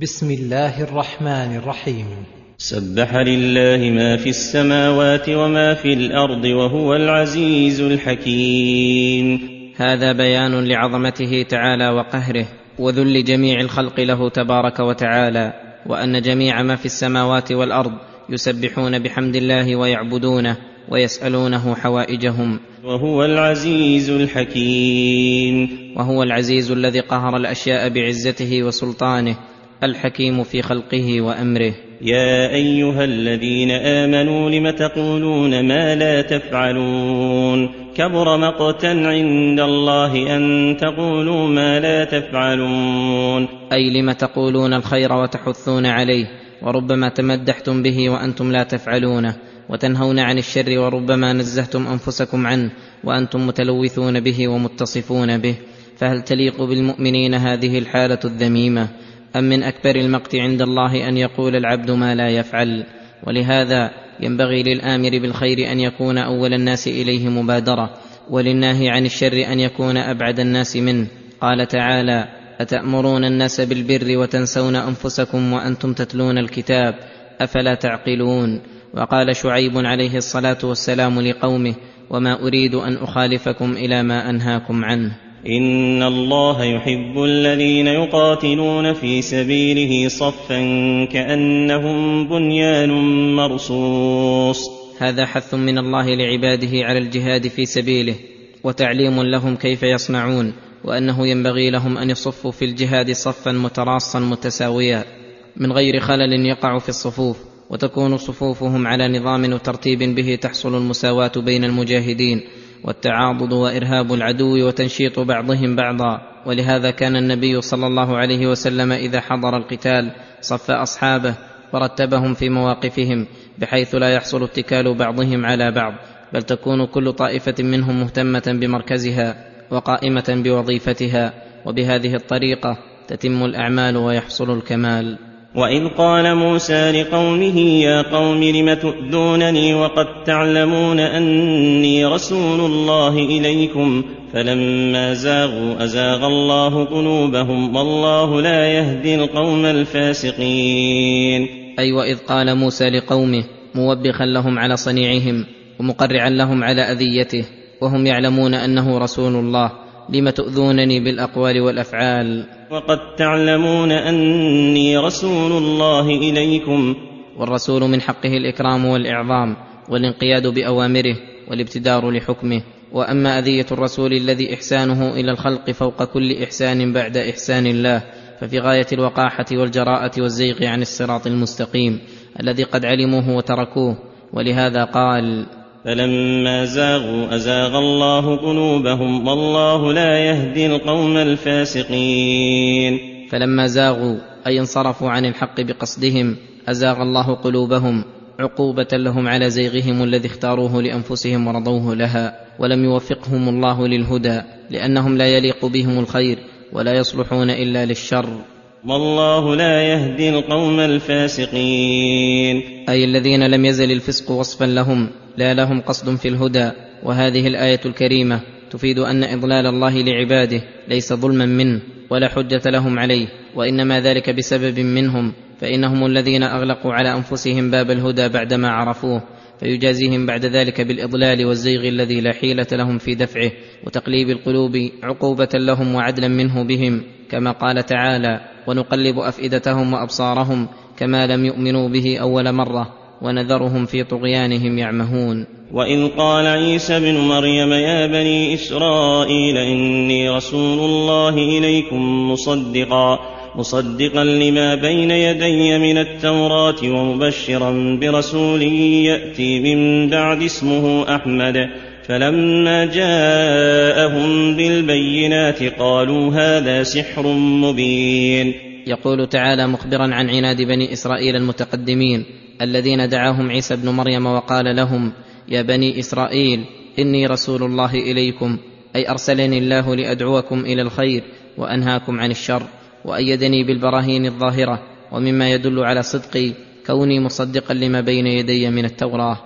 بسم الله الرحمن الرحيم. سبح لله ما في السماوات وما في الأرض وهو العزيز الحكيم. هذا بيان لعظمته تعالى وقهره وذل جميع الخلق له تبارك وتعالى وأن جميع ما في السماوات والأرض يسبحون بحمد الله ويعبدونه ويسألونه حوائجهم. وهو العزيز الحكيم. وهو العزيز الذي قهر الأشياء بعزته وسلطانه الحكيم في خلقه وأمره. يا أيها الذين آمنوا لم تقولون ما لا تفعلون؟ كبر مقتا عند الله أن تقولوا ما لا تفعلون. أي لم تقولون الخير وتحثون عليه؟ وربما تمدحتم به وأنتم لا تفعلونه. وتنهون عن الشر وربما نزهتم أنفسكم عنه وأنتم متلوثون به ومتصفون به. فهل تليق بالمؤمنين هذه الحالة الذميمة؟ أم من أكبر المقت عند الله أن يقول العبد ما لا يفعل؟ ولهذا ينبغي للآمر بالخير أن يكون أول الناس إليه مبادرة وللناهي عن الشر أن يكون أبعد الناس منه. قال تعالى أتأمرون الناس بالبر وتنسون أنفسكم وأنتم تتلون الكتاب أفلا تعقلون؟ وقال شعيب عليه الصلاة والسلام لقومه وما أريد أن أخالفكم إلى ما أنهاكم عنه. ان الله يحب الذين يقاتلون في سبيله صفا كانهم بنيان مرصوص. هذا حث من الله لعباده على الجهاد في سبيله وتعليم لهم كيف يصنعون وأنه ينبغي لهم أن يصفوا في الجهاد صفا متراصا متساويا من غير خلل يقع في الصفوف وتكون صفوفهم على نظام وترتيب به تحصل المساواة بين المجاهدين والتعاضد وإرهاب العدو وتنشيط بعضهم بعضا. ولهذا كان النبي صلى الله عليه وسلم إذا حضر القتال صف أصحابه ورتبهم في مواقفهم بحيث لا يحصل اتكال بعضهم على بعض بل تكون كل طائفة منهم مهتمة بمركزها وقائمة بوظيفتها. وبهذه الطريقة تتم الأعمال ويحصل الكمال. واذ قال موسى لقومه يا قوم لم تؤذونني وقد تعلمون اني رسول الله اليكم فلما زاغوا ازاغ الله قلوبهم والله لا يهدي القوم الفاسقين أي أيوة واذ قال موسى لقومه موبخا لهم على صنيعهم ومقرعا لهم على اذيته وهم يعلمون انه رسول الله لم تؤذونني بالأقوال والأفعال. وقد تعلمون أني رسول الله إليكم. والرسول من حقه الإكرام والإعظام والانقياد بأوامره والابتدار لحكمه. وأما أذية الرسول الذي إحسانه إلى الخلق فوق كل إحسان بعد إحسان الله ففي غاية الوقاحة والجراءة والزيغ عن الصراط المستقيم الذي قد علموه وتركوه ولهذا قال فلما زاغوا أزاغ الله قلوبهم والله لا يهدي القوم الفاسقين. فلما زاغوا أي انصرفوا عن الحق بقصدهم أزاغ الله قلوبهم عقوبة لهم على زيغهم الذي اختاروه لأنفسهم ورضوه لها ولم يوفقهم الله للهدى لأنهم لا يليق بهم الخير ولا يصلحون إلا للشر. والله لا يهدي القوم الفاسقين. أي الذين لم يزل الفسق وصفا لهم لا لهم قصد في الهدى. وهذه الآية الكريمة تفيد أن إضلال الله لعباده ليس ظلما منه ولا حجة لهم عليه. وإنما ذلك بسبب منهم فإنهم الذين أغلقوا على أنفسهم باب الهدى بعدما عرفوه. فيجازيهم بعد ذلك بالإضلال والزيغ الذي لا حيلة لهم في دفعه وتقليب القلوب عقوبة لهم وعدلا منه بهم كما قال تعالى ونقلب أفئدتهم وأبصارهم كما لم يؤمنوا به أول مرة ونذرهم في طغيانهم يعمهون. واذ قال عيسى ابن مريم يا بني إسرائيل إني رسول الله إليكم مصدقا مصدقا لما بين يدي من التوراة ومبشرا برسول يأتي من بعد اسمه أحمد. فلما جاءهم بالبينات قالوا هذا سحر مبين. يقول تعالى مخبرا عن عناد بني إسرائيل المتقدمين الذين دعاهم عيسى ابن مريم وقال لهم يا بني إسرائيل إني رسول الله إليكم أي أرسلني الله لأدعوكم إلى الخير وأنهاكم عن الشر. وأيدني بالبراهين الظاهرة ومما يدل على صدقي كوني مصدقا لما بين يدي من التوراة.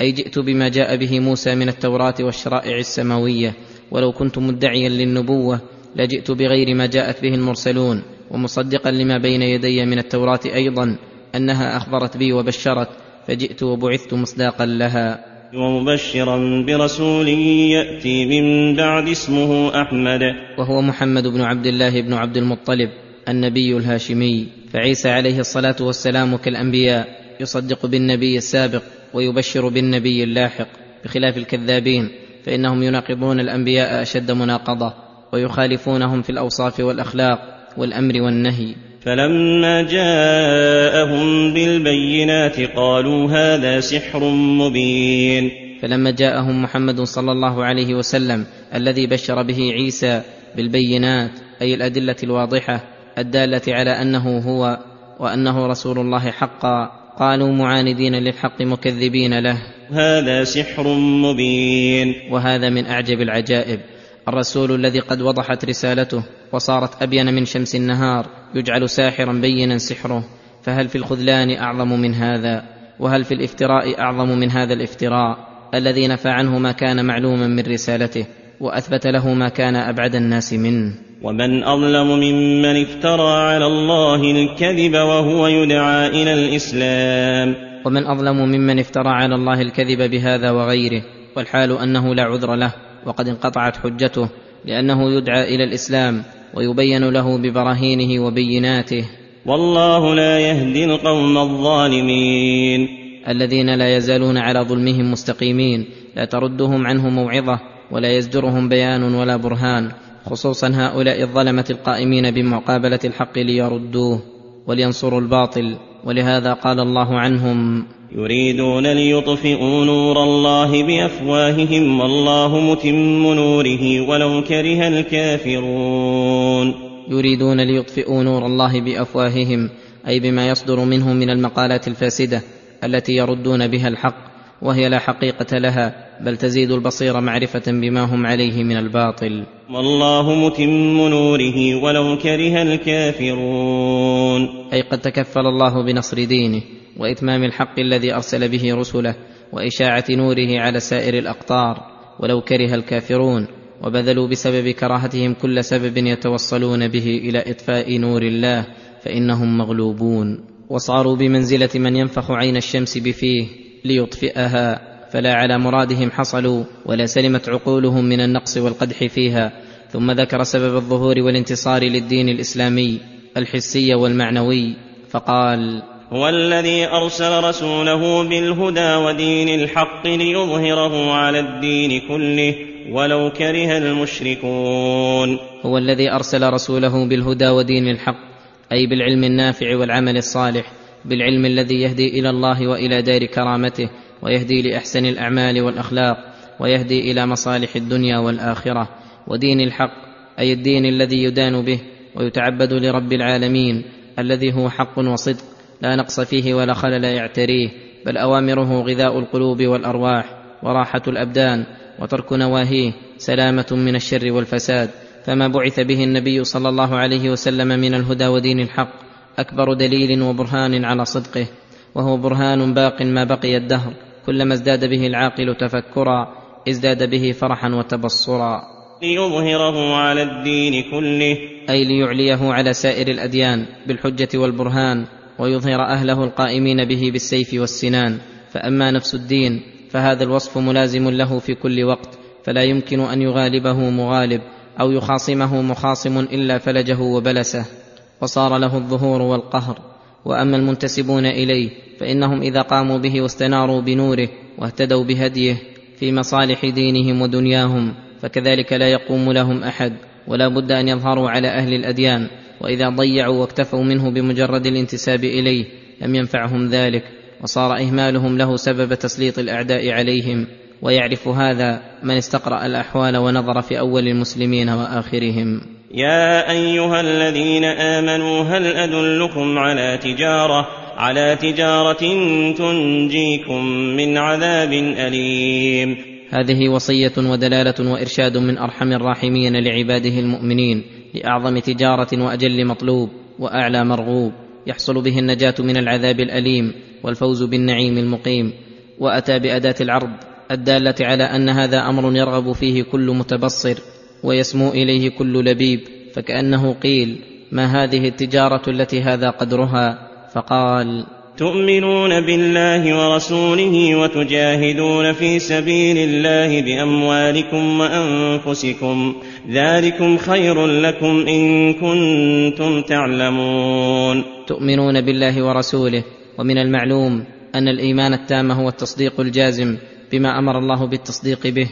أي جئت بما جاء به موسى من التوراة والشرائع السماوية. ولو كنت مدعيا للنبوة لجئت بغير ما جاءت به المرسلون ومصدقا لما بين يدي من التوراة أيضا أنها أخبرت بي وبشرت فجئت وبعثت مصداقا لها. ومبشرا برسول يأتي من بعد اسمه أحمد. وهو محمد بن عبد الله بن عبد المطلب. النبي الهاشمي فعيسى عليه الصلاة والسلام كالأنبياء يصدق بالنبي السابق ويبشر بالنبي اللاحق بخلاف الكذابين فإنهم يناقضون الأنبياء أشد مناقضة ويخالفونهم في الأوصاف والأخلاق والأمر والنهي. فلما جاءهم بالبينات قالوا هذا سحر مبين. فلما جاءهم محمد صلى الله عليه وسلم الذي بشر به عيسى بالبينات أي الأدلة الواضحة الدالة على أنه هو وأنه رسول الله حقا. قالوا معاندين للحق مكذبين له. هذا سحر مبين. وهذا من أعجب العجائب. الرسول الذي قد وضحت رسالته وصارت أبين من شمس النهار يجعل ساحرا بينا سحره. فهل في الخذلان أعظم من هذا؟ وهل في الافتراء أعظم من هذا الافتراء؟ الذي نفى عنه ما كان معلوما من رسالته وأثبت له ما كان أبعد الناس منه. ومن أظلم ممن افترى على الله الكذب وهو يدعى إلى الإسلام. ومن أظلم ممن افترى على الله الكذب بهذا وغيره والحال أنه لا عذر له وقد انقطعت حجته لأنه يدعى إلى الإسلام ويبين له ببراهينه وبيناته. والله لا يهدي القوم الظالمين. الذين لا يزالون على ظلمهم مستقيمين لا تردهم عنه موعظة ولا يزجرهم بيان ولا برهان. خصوصا هؤلاء الظلمة القائمين بمقابلة الحق ليردوه ولينصروا الباطل ولهذا قال الله عنهم يريدون ليطفئوا نور الله بأفواههم والله متم نوره ولو كره الكافرون. يريدون ليطفئوا نور الله بأفواههم أي بما يصدر منهم من المقالات الفاسدة التي يردون بها الحق وهي لا حقيقة لها بل تزيد البصير معرفة بما هم عليه من الباطل. والله متم نوره ولو كره الكافرون. أي قد تكفل الله بنصر دينه وإتمام الحق الذي أرسل به رسله وإشاعة نوره على سائر الأقطار ولو كره الكافرون وبذلوا بسبب كراهتهم كل سبب يتوصلون به إلى إطفاء نور الله فإنهم مغلوبون. وصاروا بمنزلة من ينفخ عين الشمس بفيه ليطفئها فلا على مرادهم حصلوا ولا سلمت عقولهم من النقص والقدح فيها. ثم ذكر سبب الظهور والانتصار للدين الإسلامي الحسي والمعنوي فقال هو الذي أرسل رسوله بالهدى ودين الحق ليظهره على الدين كله ولو كره المشركون. هو الذي أرسل رسوله بالهدى ودين الحق أي بالعلم النافع والعمل الصالح بالعلم الذي يهدي إلى الله وإلى دار كرامته ويهدي لأحسن الأعمال والأخلاق ويهدي إلى مصالح الدنيا والآخرة ودين الحق أي الدين الذي يدان به ويتعبد لرب العالمين الذي هو حق وصدق لا نقص فيه ولا خلل يعتريه بل أوامره غذاء القلوب والأرواح وراحة الأبدان وترك نواهيه سلامة من الشر والفساد فما بعث به النبي صلى الله عليه وسلم من الهدى ودين الحق أكبر دليل وبرهان على صدقه وهو برهان باق ما بقي الدهر. كلما ازداد به العاقل تفكرا ازداد به فرحا وتبصرا. ليظهره على الدين كله. أي ليعليه على سائر الأديان بالحجة والبرهان ويظهر أهله القائمين به بالسيف والسنان. فأما نفس الدين فهذا الوصف ملازم له في كل وقت فلا يمكن أن يغالبه مغالب أو يخاصمه مخاصم إلا فلجه وبلسه. وصار له الظهور والقهر. وأما المنتسبون إليه فإنهم إذا قاموا به واستناروا بنوره واهتدوا بهديه في مصالح دينهم ودنياهم فكذلك لا يقوم لهم أحد ولا بد أن يظهروا على أهل الأديان وإذا ضيعوا واكتفوا منه بمجرد الانتساب إليه لم ينفعهم ذلك وصار إهمالهم له سبب تسليط الأعداء عليهم ويعرف هذا من استقرأ الأحوال ونظر في أول المسلمين وآخرهم. يا أيها الذين آمنوا هل أدلكم على تجارة؟ على تجارة تنجيكم من عذاب أليم. هذه وصية ودلالة وإرشاد من أرحم الراحمين لعباده المؤمنين لأعظم تجارة وأجل مطلوب وأعلى مرغوب. يحصل به النجاة من العذاب الأليم والفوز بالنعيم المقيم. وأتى بأداة العرض الدالة على أن هذا أمر يرغب فيه كل متبصر. ويسمو إليه كل لبيب فكأنه قيل ما هذه التجارة التي هذا قدرها؟ فقال تؤمنون بالله ورسوله وتجاهدون في سبيل الله بأموالكم وأنفسكم ذلكم خير لكم إن كنتم تعلمون. تؤمنون بالله ورسوله ومن المعلوم أن الإيمان التام هو التصديق الجازم بما أمر الله بالتصديق به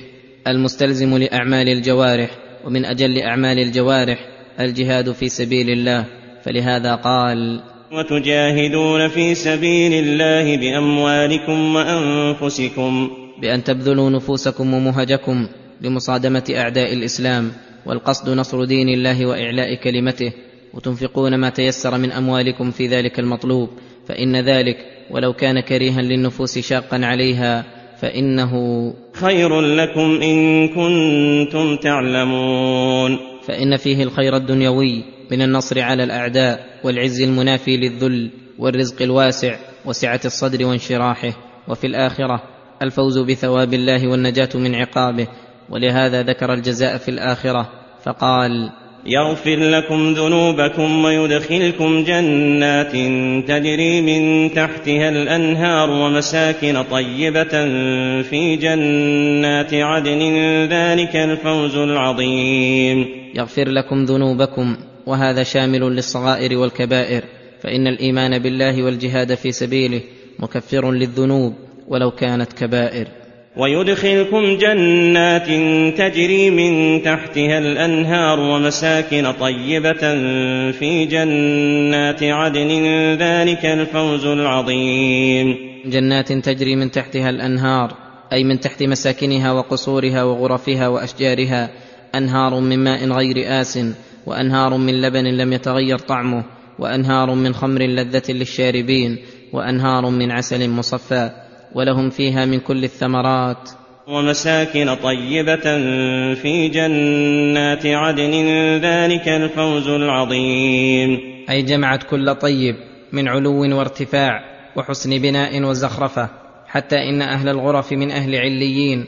المستلزم لأعمال الجوارح. ومن أجل أعمال الجوارح الجهاد في سبيل الله فلهذا قال وتجاهدون في سبيل الله بأموالكم وأنفسكم. بأن تبذلوا نفوسكم ومهجكم لمصادمة أعداء الإسلام والقصد نصر دين الله وإعلاء كلمته وتنفقون ما تيسر من أموالكم في ذلك المطلوب فإن ذلك ولو كان كريها للنفوس شاقا عليها فإنه خير لكم إن كنتم تعلمون. فإن فيه الخير الدنيوي من النصر على الأعداء والعز المنافي للذل والرزق الواسع وسعة الصدر وانشراحه. وفي الآخرة الفوز بثواب الله والنجاة من عقابه. ولهذا ذكر الجزاء في الآخرة فقال يغفر لكم ذنوبكم ويدخلكم جنات تجري من تحتها الأنهار ومساكن طيبة في جنات عدن. ذلك الفوز العظيم. يغفر لكم ذنوبكم وهذا شامل للصغائر والكبائر فإن الإيمان بالله والجهاد في سبيله مكفر للذنوب ولو كانت كبائر. ويدخلكم جنات تجري من تحتها الأنهار ومساكن طيبة في جنات عدن. ذلك الفوز العظيم. جنات تجري من تحتها الأنهار أي من تحت مساكنها وقصورها وغرفها وأشجارها. أنهار من ماء غير آس وأنهار من لبن لم يتغير طعمه وأنهار من خمر لذة للشاربين وأنهار من عسل مصفى. ولهم فيها من كل الثمرات. ومساكن طيبة في جنات عدن ذلك الفوز العظيم. أي جمعت كل طيب من علو وارتفاع وحسن بناء وزخرفة حتى إن أهل الغرف من أهل عليين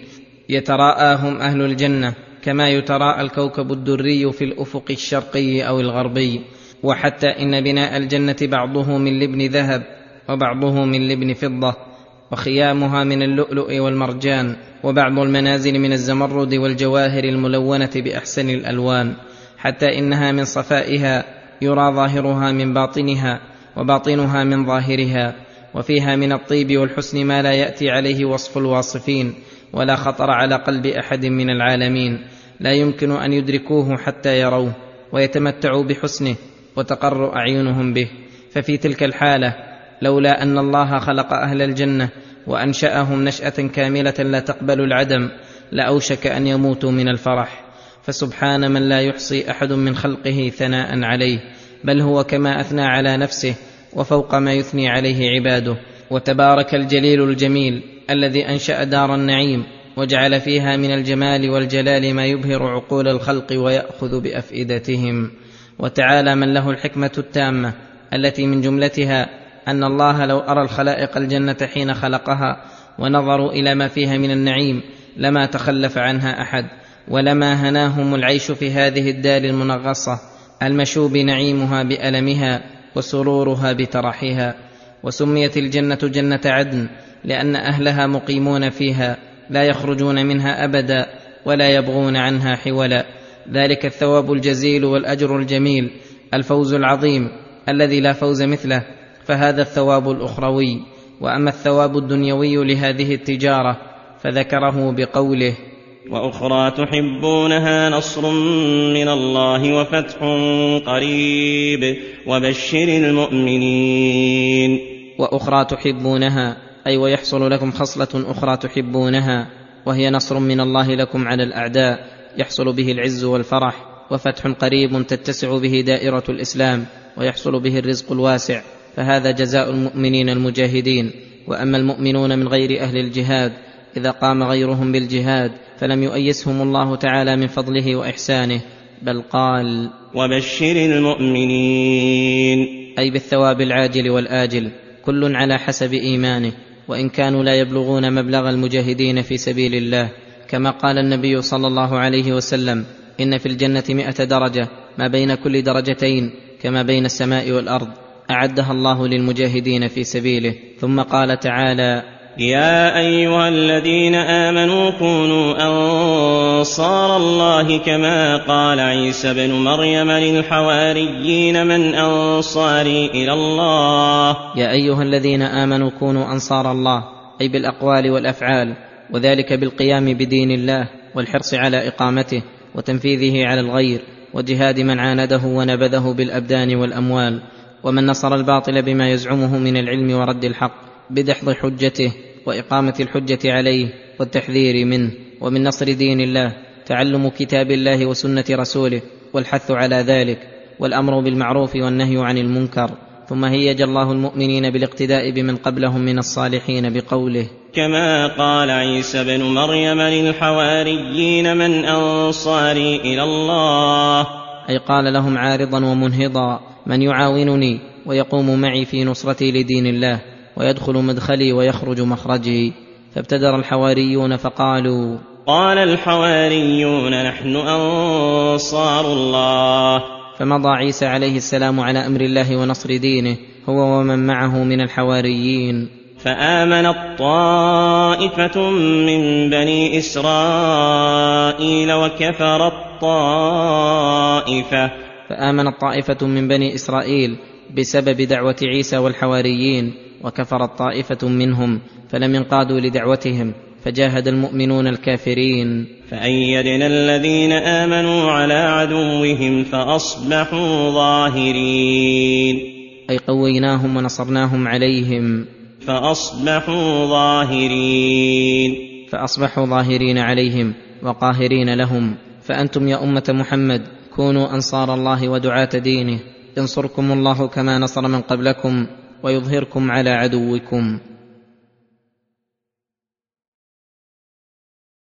يتراءاهم أهل الجنة كما يتراءى الكوكب الدري في الأفق الشرقي أو الغربي. وحتى إن بناء الجنة بعضه من لبن ذهب وبعضه من لبن فضة. وخيامها من اللؤلؤ والمرجان وبعض المنازل من الزمرد والجواهر الملونة بأحسن الألوان حتى إنها من صفائها يرى ظاهرها من باطنها وباطنها من ظاهرها وفيها من الطيب والحسن ما لا يأتي عليه وصف الواصفين ولا خطر على قلب أحد من العالمين لا يمكن أن يدركوه حتى يروه ويتمتعوا بحسنه وتقر أعينهم به. ففي تلك الحالة لولا أن الله خلق أهل الجنة وأنشأهم نشأة كاملة لا تقبل العدم لأوشك أن يموتوا من الفرح. فسبحان من لا يحصي أحد من خلقه ثناء عليه بل هو كما أثنى على نفسه وفوق ما يثني عليه عباده. وتبارك الجليل الجميل الذي أنشأ دار النعيم وجعل فيها من الجمال والجلال ما يبهر عقول الخلق ويأخذ بأفئدتهم. وتعالى من له الحكمة التامة التي من جملتها أن الله لو أرى الخلائق الجنة حين خلقها ونظروا إلى ما فيها من النعيم لما تخلف عنها أحد ولما هناهم العيش في هذه الدار المنغصة المشوب نعيمها بألمها وسرورها بترحها وسميت الجنة جنة عدن لأن أهلها مقيمون فيها لا يخرجون منها أبدا ولا يبغون عنها حولا. ذلك الثواب الجزيل والأجر الجميل الفوز العظيم الذي لا فوز مثله. فهذا الثواب الأخروي وأما الثواب الدنيوي لهذه التجارة فذكره بقوله وأخرى تحبونها نصر من الله وفتح قريب وبشر المؤمنين. وأخرى تحبونها أي ويحصل لكم خصلة أخرى تحبونها وهي نصر من الله لكم على الأعداء يحصل به العز والفرح وفتح قريب تتسع به دائرة الإسلام ويحصل به الرزق الواسع. فهذا جزاء المؤمنين المجاهدين. وأما المؤمنون من غير أهل الجهاد إذا قام غيرهم بالجهاد فلم يؤيسهم الله تعالى من فضله وإحسانه بل قال وبشر المؤمنين. أي بالثواب العاجل والآجل كل على حسب إيمانه. وإن كانوا لا يبلغون مبلغ المجاهدين في سبيل الله كما قال النبي صلى الله عليه وسلم إن في الجنة مائه درجة ما بين كل درجتين كما بين السماء والأرض. أعدها الله للمجاهدين في سبيله. ثم قال تعالى يا أيها الذين آمنوا كونوا أنصار الله كما قال عيسى ابن مريم للحواريين من أنصاري إلى الله. يا أيها الذين آمنوا كونوا أنصار الله أي بالأقوال والأفعال وذلك بالقيام بدين الله والحرص على إقامته وتنفيذه على الغير وجهاد من عانده ونبذه بالأبدان والأموال. ومن نصر الباطل بما يزعمه من العلم ورد الحق بدحض حجته وإقامة الحجة عليه والتحذير منه. ومن نصر دين الله تعلم كتاب الله وسنة رسوله والحث على ذلك والأمر بالمعروف والنهي عن المنكر. ثم هيج الله المؤمنين بالاقتداء بمن قبلهم من الصالحين بقوله كما قال عيسى ابن مريم للحواريين من أنصاري إلى الله؟ أي قال لهم عارضا ومنهضا من يعاونني ويقوم معي في نصرتي لدين الله ويدخل مدخلي ويخرج مخرجي. فابتدر الحواريون فقالوا قال الحواريون نحن أنصار الله. فمضى عيسى عليه السلام على أمر الله ونصر دينه هو ومن معه من الحواريين. فامنت طائفه من بني إسرائيل وكفرت طائفه فآمنت طائفة من بني إسرائيل بسبب دعوة عيسى والحواريين وكفرت طائفة منهم فلم ينقادوا لدعوتهم فجاهد المؤمنون الكافرين. فأيدنا الذين آمنوا على عدوهم فأصبحوا ظاهرين. أي قويناهم ونصرناهم عليهم. فأصبحوا ظاهرين. فأصبحوا ظاهرين عليهم وقاهرين لهم. فأنتم يا أمة محمد كونوا أنصار الله ودعاة دينه. ينصركم الله كما نصر من قبلكم ويظهركم على عدوكم.